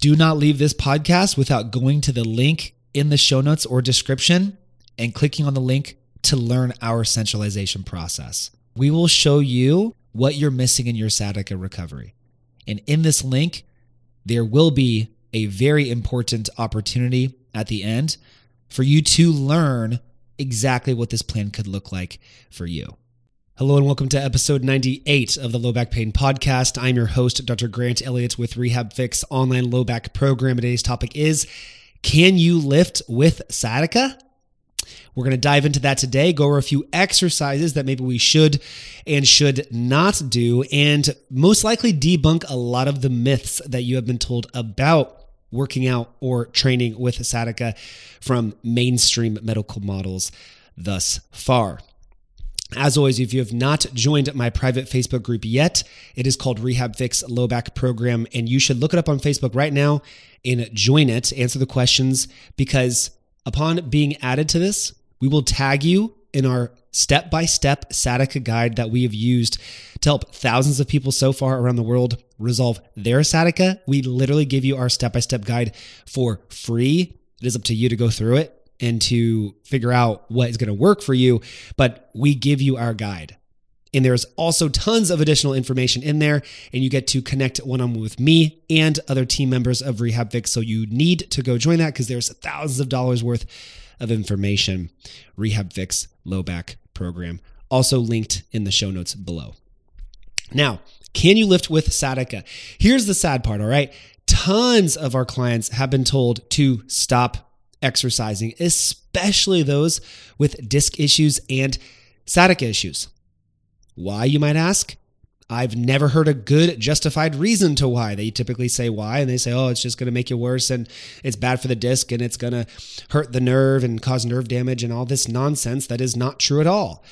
Do not leave this podcast without going to the link in the show notes or description and clicking on the link to learn our centralization process. We will show you what you're missing in your sciatica recovery. And in this link, there will be a very important opportunity at the end for you to learn exactly what this plan could look like for you. Hello and welcome to episode 98 of the Low Back Pain Podcast. I'm your host, Dr. Grant Elliott with Rehab Fix online low back program. Today's topic is Can you lift with sciatica? We're going to dive into that today, go over a few exercises that maybe we should and should not do, and most likely debunk a lot of the myths that you have been told about working out or training with sciatica from mainstream medical models thus far. As always, if you have not joined my private Facebook group yet, it is called Rehab Fix Low Back Program, and you should look it up on Facebook right now and join it, answer the questions, because upon being added to this, we will tag you in our step by step sciatica guide that we have used to help thousands of people so far around the world resolve their sciatica. We literally give you our step by step guide for free. It is up to you to go through it and to figure out what is going to work for you, but we give you our guide. And there's also tons of additional information in there, and you get to connect one on one with me and other team members of Rehab Fix. So you need to go join that because there's thousands of dollars worth of information. Rehab Fix Low Back Program, also linked in the show notes below. Now, can you lift with sciatica? Here's the sad part, all right? Tons of our clients have been told to stop exercising, especially those with disc issues and sciatica issues. Why, you might ask? I've never heard a good justified reason to why. They typically say why, and they say, oh, it's just going to make you worse and it's bad for the disc and it's going to hurt the nerve and cause nerve damage and all this nonsense that is not true at all.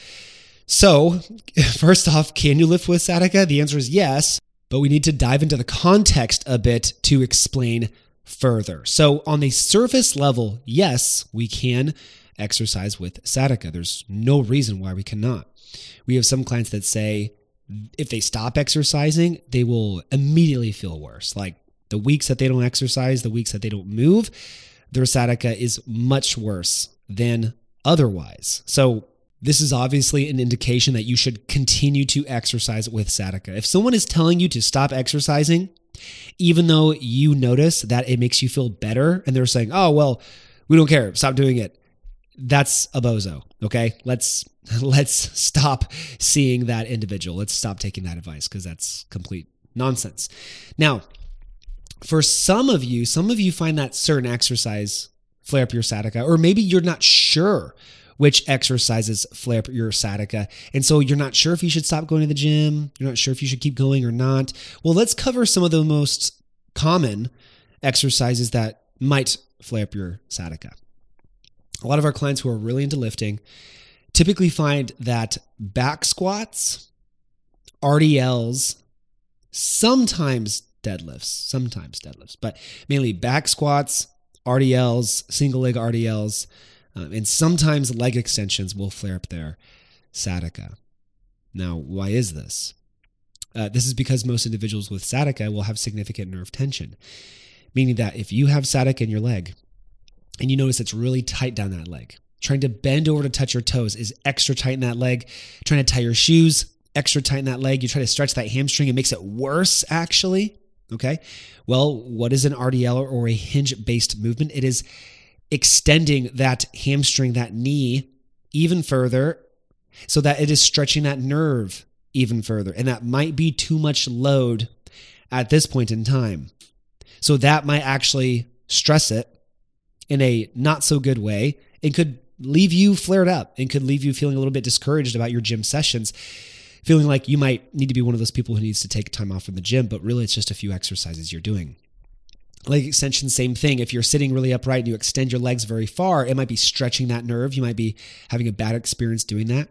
So, first off, can you lift with sciatica? The answer is yes, but we need to dive into the context a bit to explain further. So, on the surface level, yes, we can exercise with sciatica. There's no reason why we cannot. We have some clients that say if they stop exercising, they will immediately feel worse. Like the weeks that they don't exercise, the weeks that they don't move, their sciatica is much worse than otherwise. So, this is obviously an indication that you should continue to exercise with sciatica. If someone is telling you to stop exercising, even though you notice that it makes you feel better and they're saying, oh, well, we don't care, stop doing it. That's a bozo. Okay. Let's, let's stop seeing that individual. Let's stop taking that advice because that's complete nonsense. Now, for some of you, some of you find that certain exercise flare up your sciatica, or maybe you're not sure which exercises flare up your sciatica. And so you're not sure if you should stop going to the gym. You're not sure if you should keep going or not. Well, let's cover some of the most common exercises that might flare up your sciatica. A lot of our clients who are really into lifting typically find that back squats, RDLs, sometimes deadlifts, sometimes deadlifts, but mainly back squats, RDLs, single leg RDLs, um, and sometimes leg extensions will flare up their sciatica. Now, why is this? Uh, this is because most individuals with sciatica will have significant nerve tension, meaning that if you have sciatica in your leg and you notice it's really tight down that leg, trying to bend over to touch your toes is extra tight in that leg, trying to tie your shoes, extra tight in that leg, you try to stretch that hamstring, it makes it worse actually. Okay. Well, what is an RDL or a hinge based movement? It is extending that hamstring, that knee even further so that it is stretching that nerve even further. And that might be too much load at this point in time. So that might actually stress it in a not so good way and could leave you flared up and could leave you feeling a little bit discouraged about your gym sessions feeling like you might need to be one of those people who needs to take time off from the gym but really it's just a few exercises you're doing leg extension same thing. If you're sitting really upright and you extend your legs very far it might be stretching that nerve. You might be having a bad experience doing that.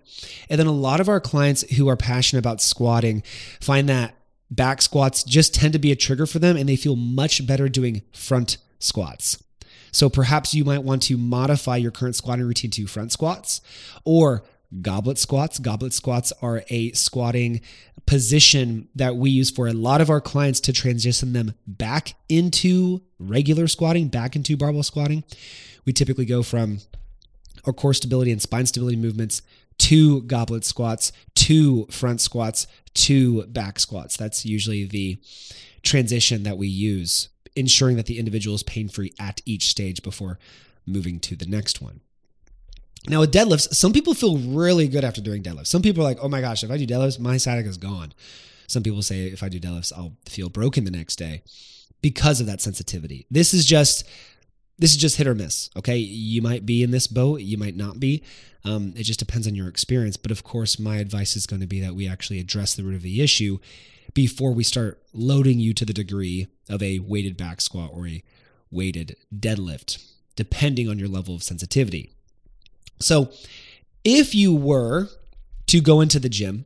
And then a lot of our clients who are passionate about squatting find that back squats just tend to be a trigger for them and they feel much better doing front squats. So perhaps you might want to modify your current squatting routine to front squats or goblet squats. Goblet squats are a squatting position that we use for a lot of our clients to transition them back into regular squatting, back into barbell squatting. We typically go from our core stability and spine stability movements to goblet squats, to front squats, to back squats. That's usually the transition that we use, ensuring that the individual is pain free at each stage before moving to the next one. Now, with deadlifts, some people feel really good after doing deadlifts. Some people are like, oh my gosh, if I do deadlifts, my sciatica is gone. Some people say if I do deadlifts, I'll feel broken the next day because of that sensitivity. This is just this is just hit or miss. Okay, you might be in this boat, you might not be. Um, it just depends on your experience. But of course, my advice is going to be that we actually address the root of the issue before we start loading you to the degree of a weighted back squat or a weighted deadlift, depending on your level of sensitivity. So, if you were to go into the gym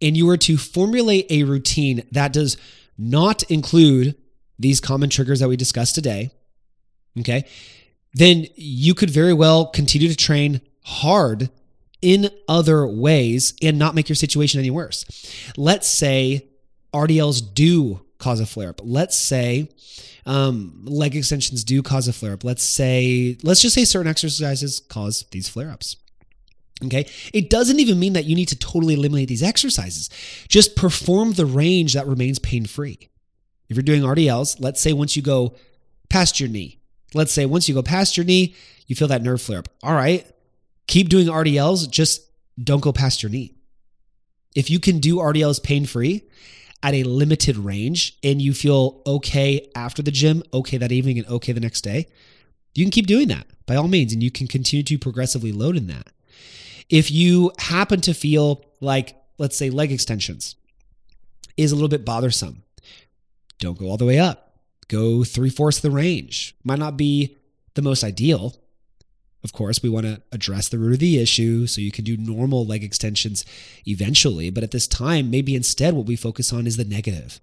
and you were to formulate a routine that does not include these common triggers that we discussed today, okay, then you could very well continue to train hard in other ways and not make your situation any worse. Let's say RDLs do cause a flare up. Let's say um, leg extensions do cause a flare up. Let's say, let's just say certain exercises cause these flare ups. Okay. It doesn't even mean that you need to totally eliminate these exercises. Just perform the range that remains pain free. If you're doing RDLs, let's say once you go past your knee, let's say once you go past your knee, you feel that nerve flare up. All right. Keep doing RDLs, just don't go past your knee. If you can do RDLs pain free at a limited range and you feel okay after the gym, okay that evening, and okay the next day, you can keep doing that by all means, and you can continue to progressively load in that. If you happen to feel like, let's say, leg extensions is a little bit bothersome, don't go all the way up. Go three fourths the range. Might not be the most ideal, of course, we want to address the root of the issue so you can do normal leg extensions eventually. But at this time, maybe instead what we focus on is the negative.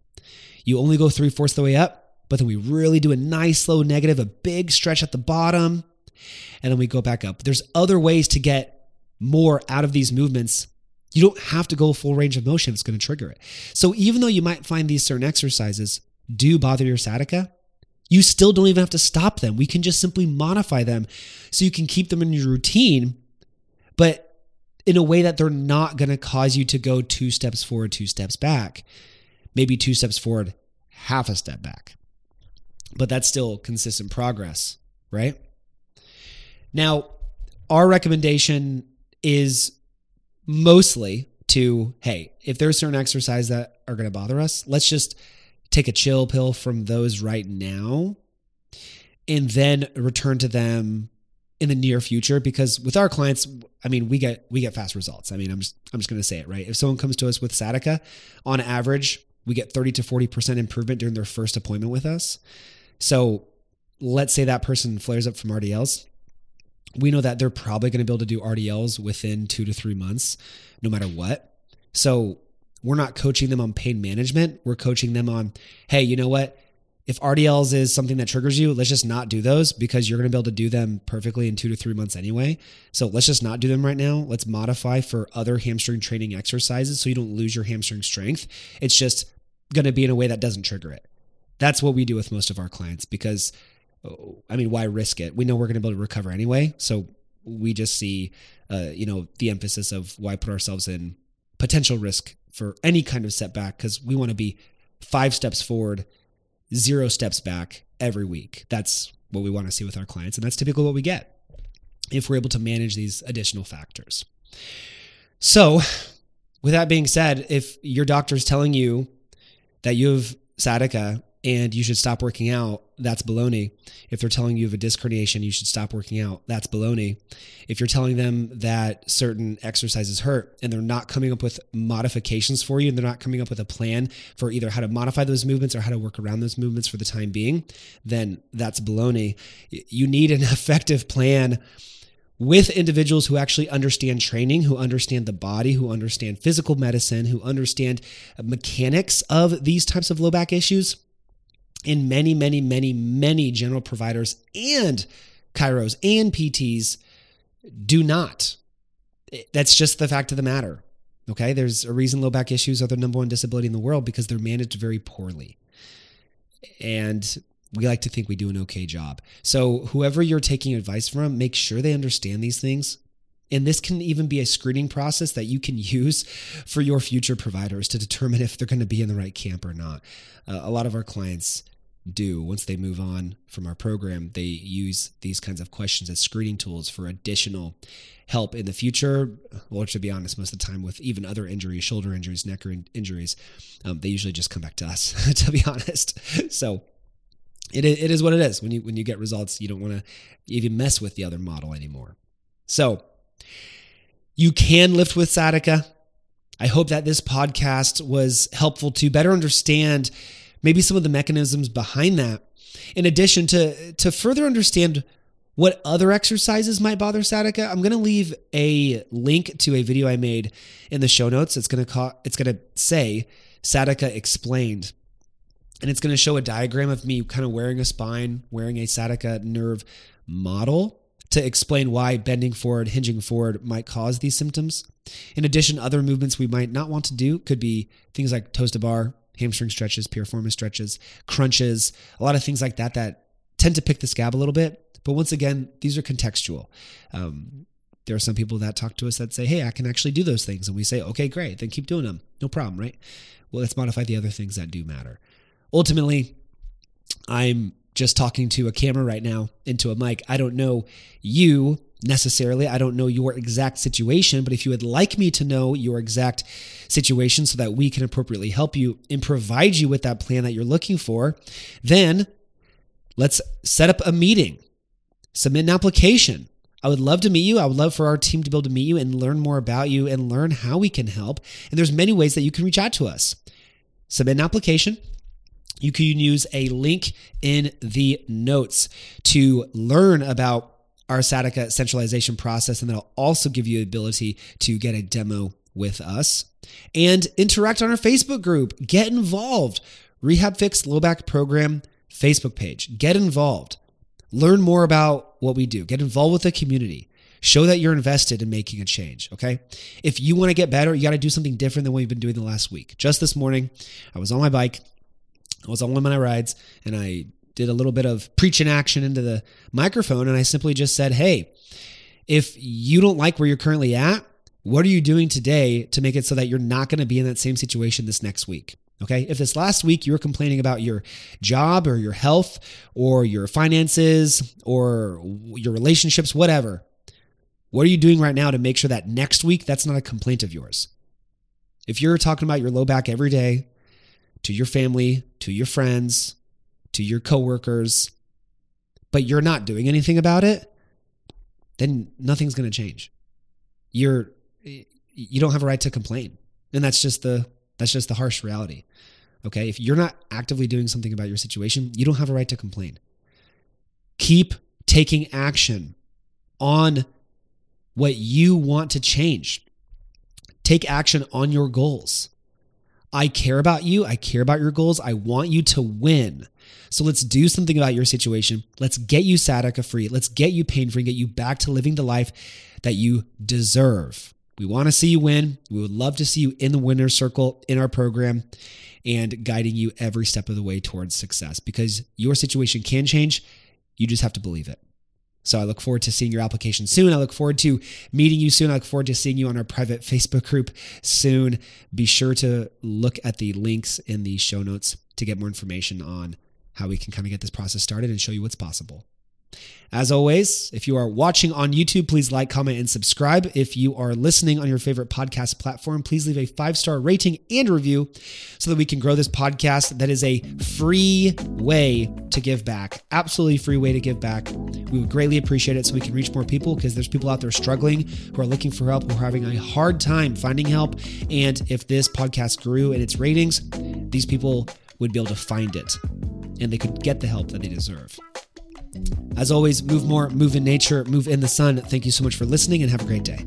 You only go three fourths the way up, but then we really do a nice slow negative, a big stretch at the bottom, and then we go back up. There's other ways to get more out of these movements. You don't have to go full range of motion, it's going to trigger it. So even though you might find these certain exercises do bother your sciatica, you still don't even have to stop them. We can just simply modify them so you can keep them in your routine, but in a way that they're not going to cause you to go two steps forward, two steps back, maybe two steps forward, half a step back. But that's still consistent progress, right? Now, our recommendation is mostly to hey, if there's certain exercises that are going to bother us, let's just take a chill pill from those right now and then return to them in the near future because with our clients i mean we get we get fast results. I mean i'm just i'm just going to say it right? If someone comes to us with sciatica on average we get 30 to 40% improvement during their first appointment with us. So let's say that person flares up from rdls we know that they're probably going to be able to do rdls within two to three months no matter what. So we're not coaching them on pain management. We're coaching them on, hey, you know what? If RDLs is something that triggers you, let's just not do those because you're going to be able to do them perfectly in two to three months anyway. So let's just not do them right now. Let's modify for other hamstring training exercises so you don't lose your hamstring strength. It's just going to be in a way that doesn't trigger it. That's what we do with most of our clients because, I mean, why risk it? We know we're going to be able to recover anyway. So we just see, uh, you know, the emphasis of why put ourselves in potential risk for any kind of setback because we want to be five steps forward, zero steps back every week. That's what we want to see with our clients. And that's typically what we get if we're able to manage these additional factors. So, with that being said, if your doctor is telling you that you have sciatica and you should stop working out, that's baloney. If they're telling you of a disc herniation, you should stop working out, that's baloney. If you're telling them that certain exercises hurt and they're not coming up with modifications for you and they're not coming up with a plan for either how to modify those movements or how to work around those movements for the time being, then that's baloney. You need an effective plan with individuals who actually understand training, who understand the body, who understand physical medicine, who understand mechanics of these types of low back issues and many, many, many, many general providers and chiros and PTs do not. That's just the fact of the matter. Okay. There's a reason low back issues are the number one disability in the world because they're managed very poorly. And we like to think we do an okay job. So, whoever you're taking advice from, make sure they understand these things. And this can even be a screening process that you can use for your future providers to determine if they're going to be in the right camp or not. Uh, a lot of our clients do once they move on from our program they use these kinds of questions as screening tools for additional help in the future. Or to be honest most of the time with even other injuries shoulder injuries neck injuries um, they usually just come back to us to be honest. So it, it is what it is. When you when you get results you don't want to even mess with the other model anymore. So you can lift with sciatica. I hope that this podcast was helpful to better understand maybe some of the mechanisms behind that. In addition to to further understand what other exercises might bother sciatica, I'm going to leave a link to a video I made in the show notes. It's going to call, it's going to say sciatica explained. And it's going to show a diagram of me kind of wearing a spine, wearing a sciatica nerve model to explain why bending forward, hinging forward might cause these symptoms. In addition, other movements we might not want to do could be things like toes to bar, hamstring stretches, piriformis stretches, crunches, a lot of things like that that tend to pick the scab a little bit. But once again, these are contextual. Um, there are some people that talk to us that say, hey, I can actually do those things. And we say, okay, great, then keep doing them. No problem, right? Well, let's modify the other things that do matter. Ultimately, I'm just talking to a camera right now into a mic. I don't know you necessarily. I don't know your exact situation, but if you would like me to know your exact situation so that we can appropriately help you and provide you with that plan that you're looking for, then let's set up a meeting, submit an application. I would love to meet you. I would love for our team to be able to meet you and learn more about you and learn how we can help. And there's many ways that you can reach out to us. Submit an application. You can use a link in the notes to learn about our sciatica centralization process, and that'll also give you the ability to get a demo with us and interact on our Facebook group. Get involved. Rehab Fix Low Back Program Facebook page. Get involved. Learn more about what we do. Get involved with the community. Show that you're invested in making a change, okay? If you want to get better, you got to do something different than what you've been doing the last week. Just this morning, I was on my bike. I was on one of my rides and I did a little bit of preaching action into the microphone and I simply just said, Hey, if you don't like where you're currently at, what are you doing today to make it so that you're not going to be in that same situation this next week? Okay. If this last week you were complaining about your job or your health or your finances or your relationships, whatever, what are you doing right now to make sure that next week that's not a complaint of yours? If you're talking about your low back every day to your family, to your friends, to your coworkers, but you're not doing anything about it, then nothing's going to change. You're you don't have a right to complain. And that's just the that's just the harsh reality. Okay? If you're not actively doing something about your situation, you don't have a right to complain. Keep taking action on what you want to change. Take action on your goals. I care about you. I care about your goals. I want you to win. So let's do something about your situation. Let's get you sciatica free. Let's get you pain free, get you back to living the life that you deserve. We want to see you win. We would love to see you in the winner's circle in our program and guiding you every step of the way towards success because your situation can change. You just have to believe it. So I look forward to seeing your application soon. I look forward to meeting you soon. I look forward to seeing you on our private Facebook group soon. Be sure to look at the links in the show notes to get more information on how we can kind of get this process started and show you what's possible. As always, if you are watching on YouTube, please like, comment, and subscribe. If you are listening on your favorite podcast platform, please leave a five star rating and review so that we can grow this podcast. That is a free way to give back. Absolutely free way to give back. We would greatly appreciate it so we can reach more people because there's people out there struggling who are looking for help, who are having a hard time finding help. And if this podcast grew in its ratings, these people would be able to find it and they could get the help that they deserve. As always, move more, move in nature, move in the sun. Thank you so much for listening and have a great day.